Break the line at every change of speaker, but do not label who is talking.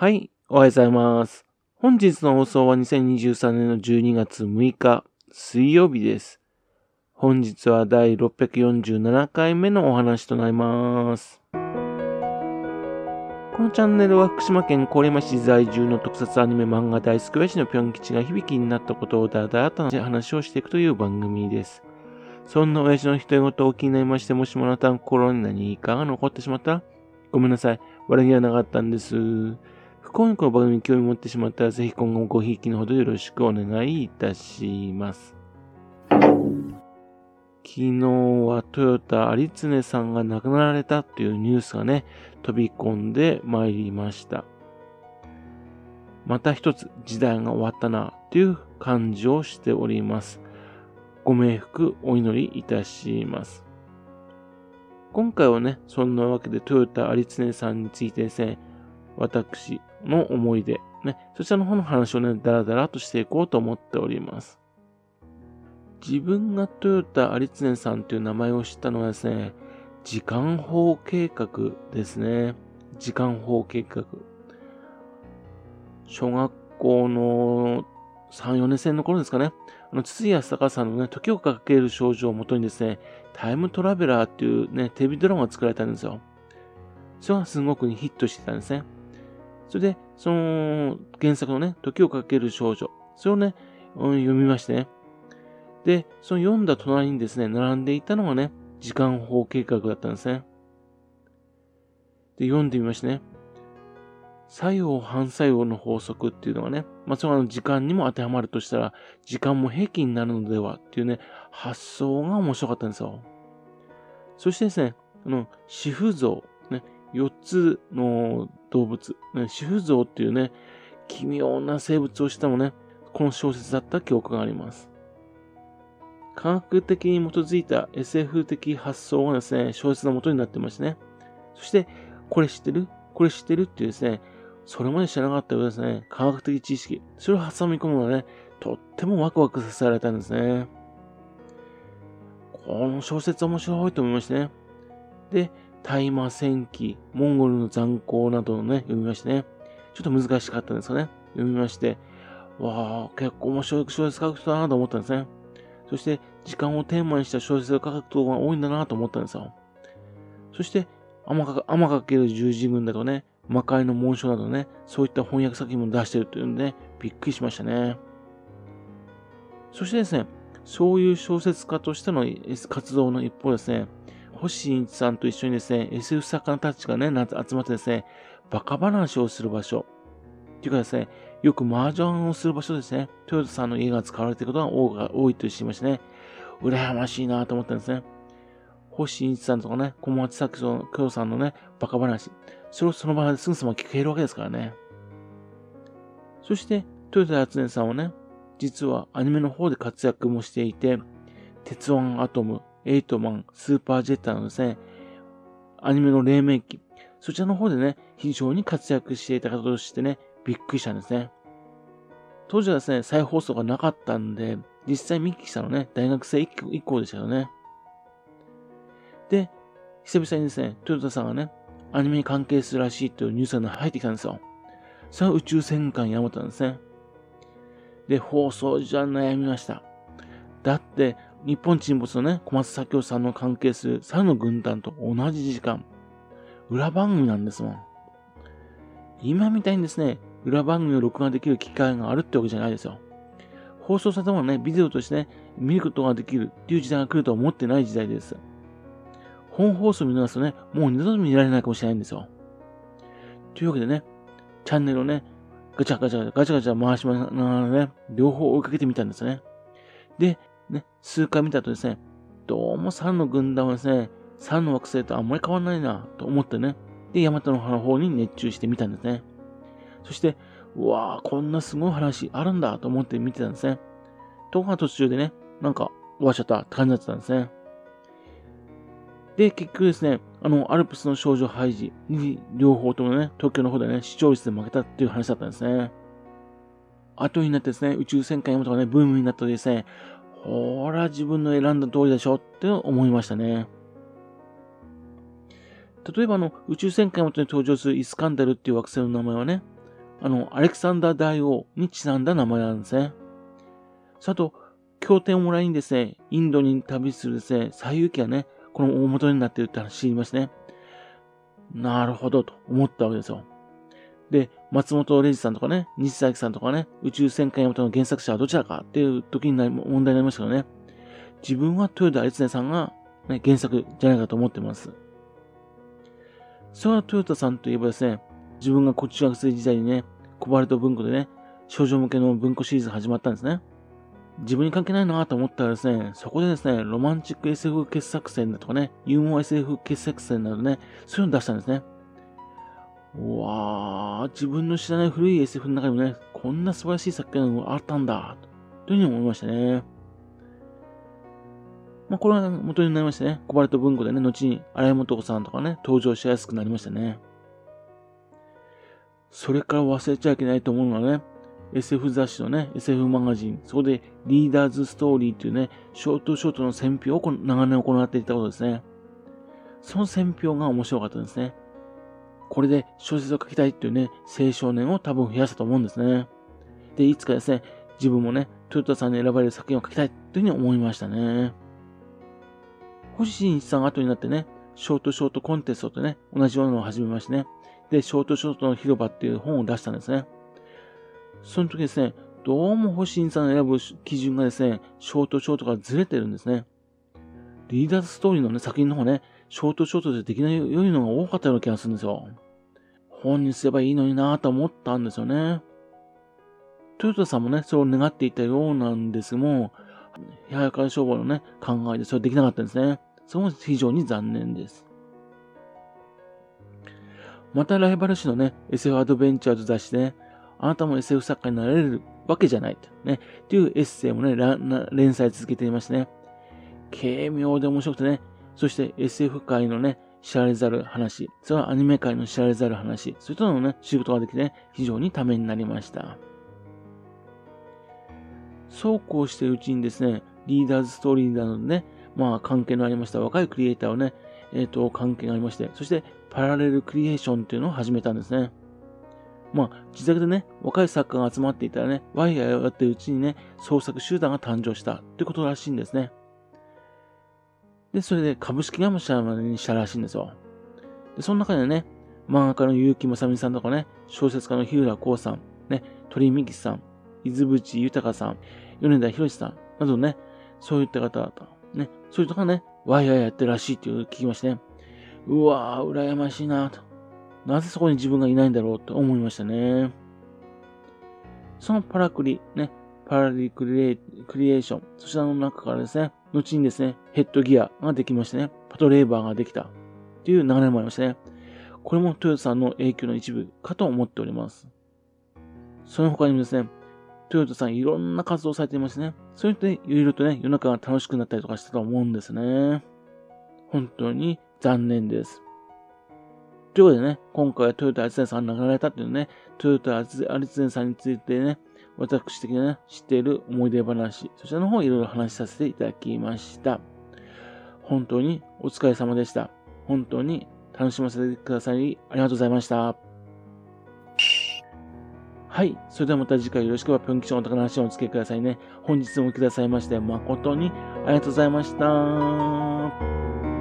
はい、おはようございます。本日の放送は2023年の12月6日、水曜日です。本日は第647回目のお話となります。このチャンネルは福島県郡山市在住の特撮アニメ漫画大好き親父のぴょん吉が響きになったことをだだと話をしていくという番組です。そんな親父の独り言を気になりまして、もしもあなたの心に何かが残ってしまったら、ごめんなさい。悪気はなかったんです。不幸にこの番組に興味持ってしまったら、ぜひ今後もごひいきのほどよろしくお願いいたします。昨日はトヨタ有常さんが亡くなられたというニュースがね、飛び込んでまいりました。また一つ時代が終わったなという感じをしております。ご冥福お祈りいたします。今回はね、そんなわけでトヨタ有常さんについてですね、私の思い出、ね、そちらの方の話をね、だらだらとしていこうと思っております。自分がトヨタ有常さんという名前を知ったのはですね、時間法計画ですね。時間法計画。小学校の3、4年生の頃ですかね。あの、筒井康隆さんのね、時をかける少女をもとにですね、タイムトラベラーっていうね、テレビドラマが作られたんですよ。それがすごくヒットしてたんですね。それで、その原作のね、時をかける少女、それをね、読みましてね。で、その読んだ隣にですね、並んでいたのがね、時間法計画だったんですね。で、読んでみましてね。作用反作用の法則っていうのがね、まあ、その時間にも当てはまるとしたら、時間も平均になるのではっていうね、発想が面白かったんですよ。そしてですね、この、四不像、4つの動物、ね、四不像っていうね、奇妙な生物をしたもね、この小説だった記憶があります。科学的に基づいた SF 的発想がですね、小説の元になってましてね。そして、これ知ってる？これ知ってるっていうですね、それまで知らなかったようですね、科学的知識、それを挟み込むのはね、とってもワクワクさせられたんですね。この小説面白いと思いましてね。で、大麻戦記、モンゴルの残光などをね、読みましてね。ちょっと難しかったんですよね。読みまして、わあ、結構面白い小説書く人だなと思ったんですね。そして、時間をテーマにした小説を書く人が多いんだなと思ったんですよ。そして、天かける十字軍だとね、魔界の紋章などね、そういった翻訳作品も出してるというので、ね、びっくりしましたね。そしてですね、そういう小説家としての活動の一方ですね、星新一さんと一緒にですね、SF 作家たちがね、集まってですね、バカ話をする場所。っていうかですね、よく麻雀をする場所ですね。トヨタさんの家が使われていることが多いと知りましてね、羨ましいなと思ったんですね。星新一さんとかね、小松崎京さんのね、バカ話。それをその場ですぐさま聞けるわけですからね。そして、豊田敦音さんはね、実はアニメの方で活躍もしていて、鉄腕アトム、エイトマン、スーパージェッターのですね、アニメの黎明期、そちらの方でね、非常に活躍していた方としてね、びっくりしたんですね。当時はですね、再放送がなかったんで、実際ミッキーさんのね、大学生以降でしたよね。で、久々にですね、トヨタさんがね、アニメに関係するらしいというニュースが入ってきたんですよ。それは宇宙戦艦ヤマトなんですね。で、放送じゃ悩みました。だって、日本沈没のね、小松左京さんの関係する猿の軍団と同じ時間、裏番組なんですもん。今みたいにですね、裏番組を録画できる機会があるってわけじゃないですよ。放送されたものね、ビデオとしてね、見ることができるっていう時代が来るとは思ってない時代です。本放送見逃すとね、もう二度と見られないかもしれないんですよ。というわけでね、チャンネルをね、ガチャガチャガチャガチャ回しながらね、両方追いかけてみたんですね。で、ね、数回見たとですね、どうも3の軍団はですね、3の惑星とあんまり変わらないなと思ってね、で、ヤマトの方に熱中してみたんですね。そして、うわぁ、こんなすごい話あるんだと思って見てたんですね。とこが途中でね、なんか終わっちゃったって感じだったんですね。で、結局ですね、あの、アルプスの少女ハイジに両方ともね、東京の方でね、視聴率で負けたっていう話だったんですね。後になってですね、宇宙戦艦ヤマトがね、ブームになったですね、ほら、自分の選んだ通りでしょって思いましたね。例えばあの、宇宙戦艦ヤマトに登場するイスカンダルっていう惑星の名前はね、あの、アレクサンダー大王にちなんだ名前なんですね。あと、経典をもらいにですね、インドに旅するですね、西遊記がね、この大元になっているって話知りましたね。なるほど、と思ったわけですよ。で、松本零士さんとかね、西崎さんとかね、宇宙戦艦ヤマトの原作者はどちらかっていう時になり問題になりましたけどね。自分は豊田悦音さんが、ね、原作じゃないかと思ってます。それは豊田さんといえばですね、自分がこっち学生時代にね、コバルト文庫でね、少女向けの文庫シリーズ始まったんですね。自分に関係ないなと思ったらですね、そこでですね、ロマンチック SF 傑作戦だとかね、ユーモア SF 傑作戦などね、そういうの出したんですね。うわー、自分の知らない古い SF の中にもね、こんな素晴らしい作品があったんだ、というふうに思いましたね。まあ、これは元になりましたね。コバルト文庫でね、後に荒井元子さんとかね、登場しやすくなりましたね。それから忘れちゃいけないと思うのはね、SF 雑誌のね、SF マガジン、そこでリーダーズストーリーっていうね、ショートショートの選評を長年行っていたことですね。その選評が面白かったんですね。これで小説を書きたいっていうね、青少年を多分増やしたと思うんですね。で、いつかですね、自分もね、トヨタさんに選ばれる作品を書きたいというふうに思いましたね。星新一さん後になってね、ショートショートコンテストとね、同じようなのを始めましてね、で、ショートショートの広場っていう本を出したんですね。その時ですね、どうも星新さんの選ぶ基準がですね、ショートショートからずれてるんですね。リーダーズストーリーのね、作品の方ね、ショートショートでできない良いのが多かったような気がするんですよ。本にすればいいのになぁと思ったんですよね。トヨタさんもね、それを願っていたようなんですも、早川消防のね、考えでそれできなかったんですね。それも非常に残念です。またライバル誌のね、SF アドベンチャーズ雑誌でね、あなたも SF 作家になれるわけじゃないと。ね、っていうエッセイもね、連載続けていましてね、軽妙で面白くてね、そして SF 界のね、知られざる話、それはアニメ界の知られざる話、そういったのね、知ることができてね、非常にためになりました。そうこうしているうちにですね、リーダーズストーリーなどでね、まあ関係のありました若いクリエイターをね、えっ、ー、と、関係がありまして、そしてパラレルクリエーションっていうのを始めたんですね。まあ、自宅でね、若い作家が集まっていたらね、ワイヤーをやってるうちにね、創作集団が誕生したってことらしいんですね。で、それで株式会社までにしたらしいんですよ。で、その中でね、漫画家の結城正美さんとかね、小説家の日浦光さん、ね、鳥美樹さん、伊豆淵豊さん、米田博さんなどね、そういった方々、ね、そういう人がね、ワイヤーやってるらしいっていう聞きましてね、うわぁ、羨ましいなと。なぜそこに自分がいないんだろうと思いましたね。そのパラクリ、ね、パラリクリエクリエーション、そちらの中からですね、後にですね、ヘッドギアができましてね、パトレーバーができたっていう流れもありましたね。これもトヨタさんの影響の一部かと思っております。その他にもですね、トヨタさんいろんな活動されていますね。そうやっていろいろとね、世の中が楽しくなったりとかしたと思うんですね。本当に残念です。ということでね、今回はトヨタアリツネさんが亡くなられたっていうね、トヨタアリツネさんについてね、私的にね、知っている思い出話、そちらの方をいろいろ話しさせていただきました。本当にお疲れ様でした。本当に楽しませてくださりありがとうございました。はい。それではまた次回よろしければぴょん吉のお宝話をお付けくださいね。本日もくださいまして誠にありがとうございました。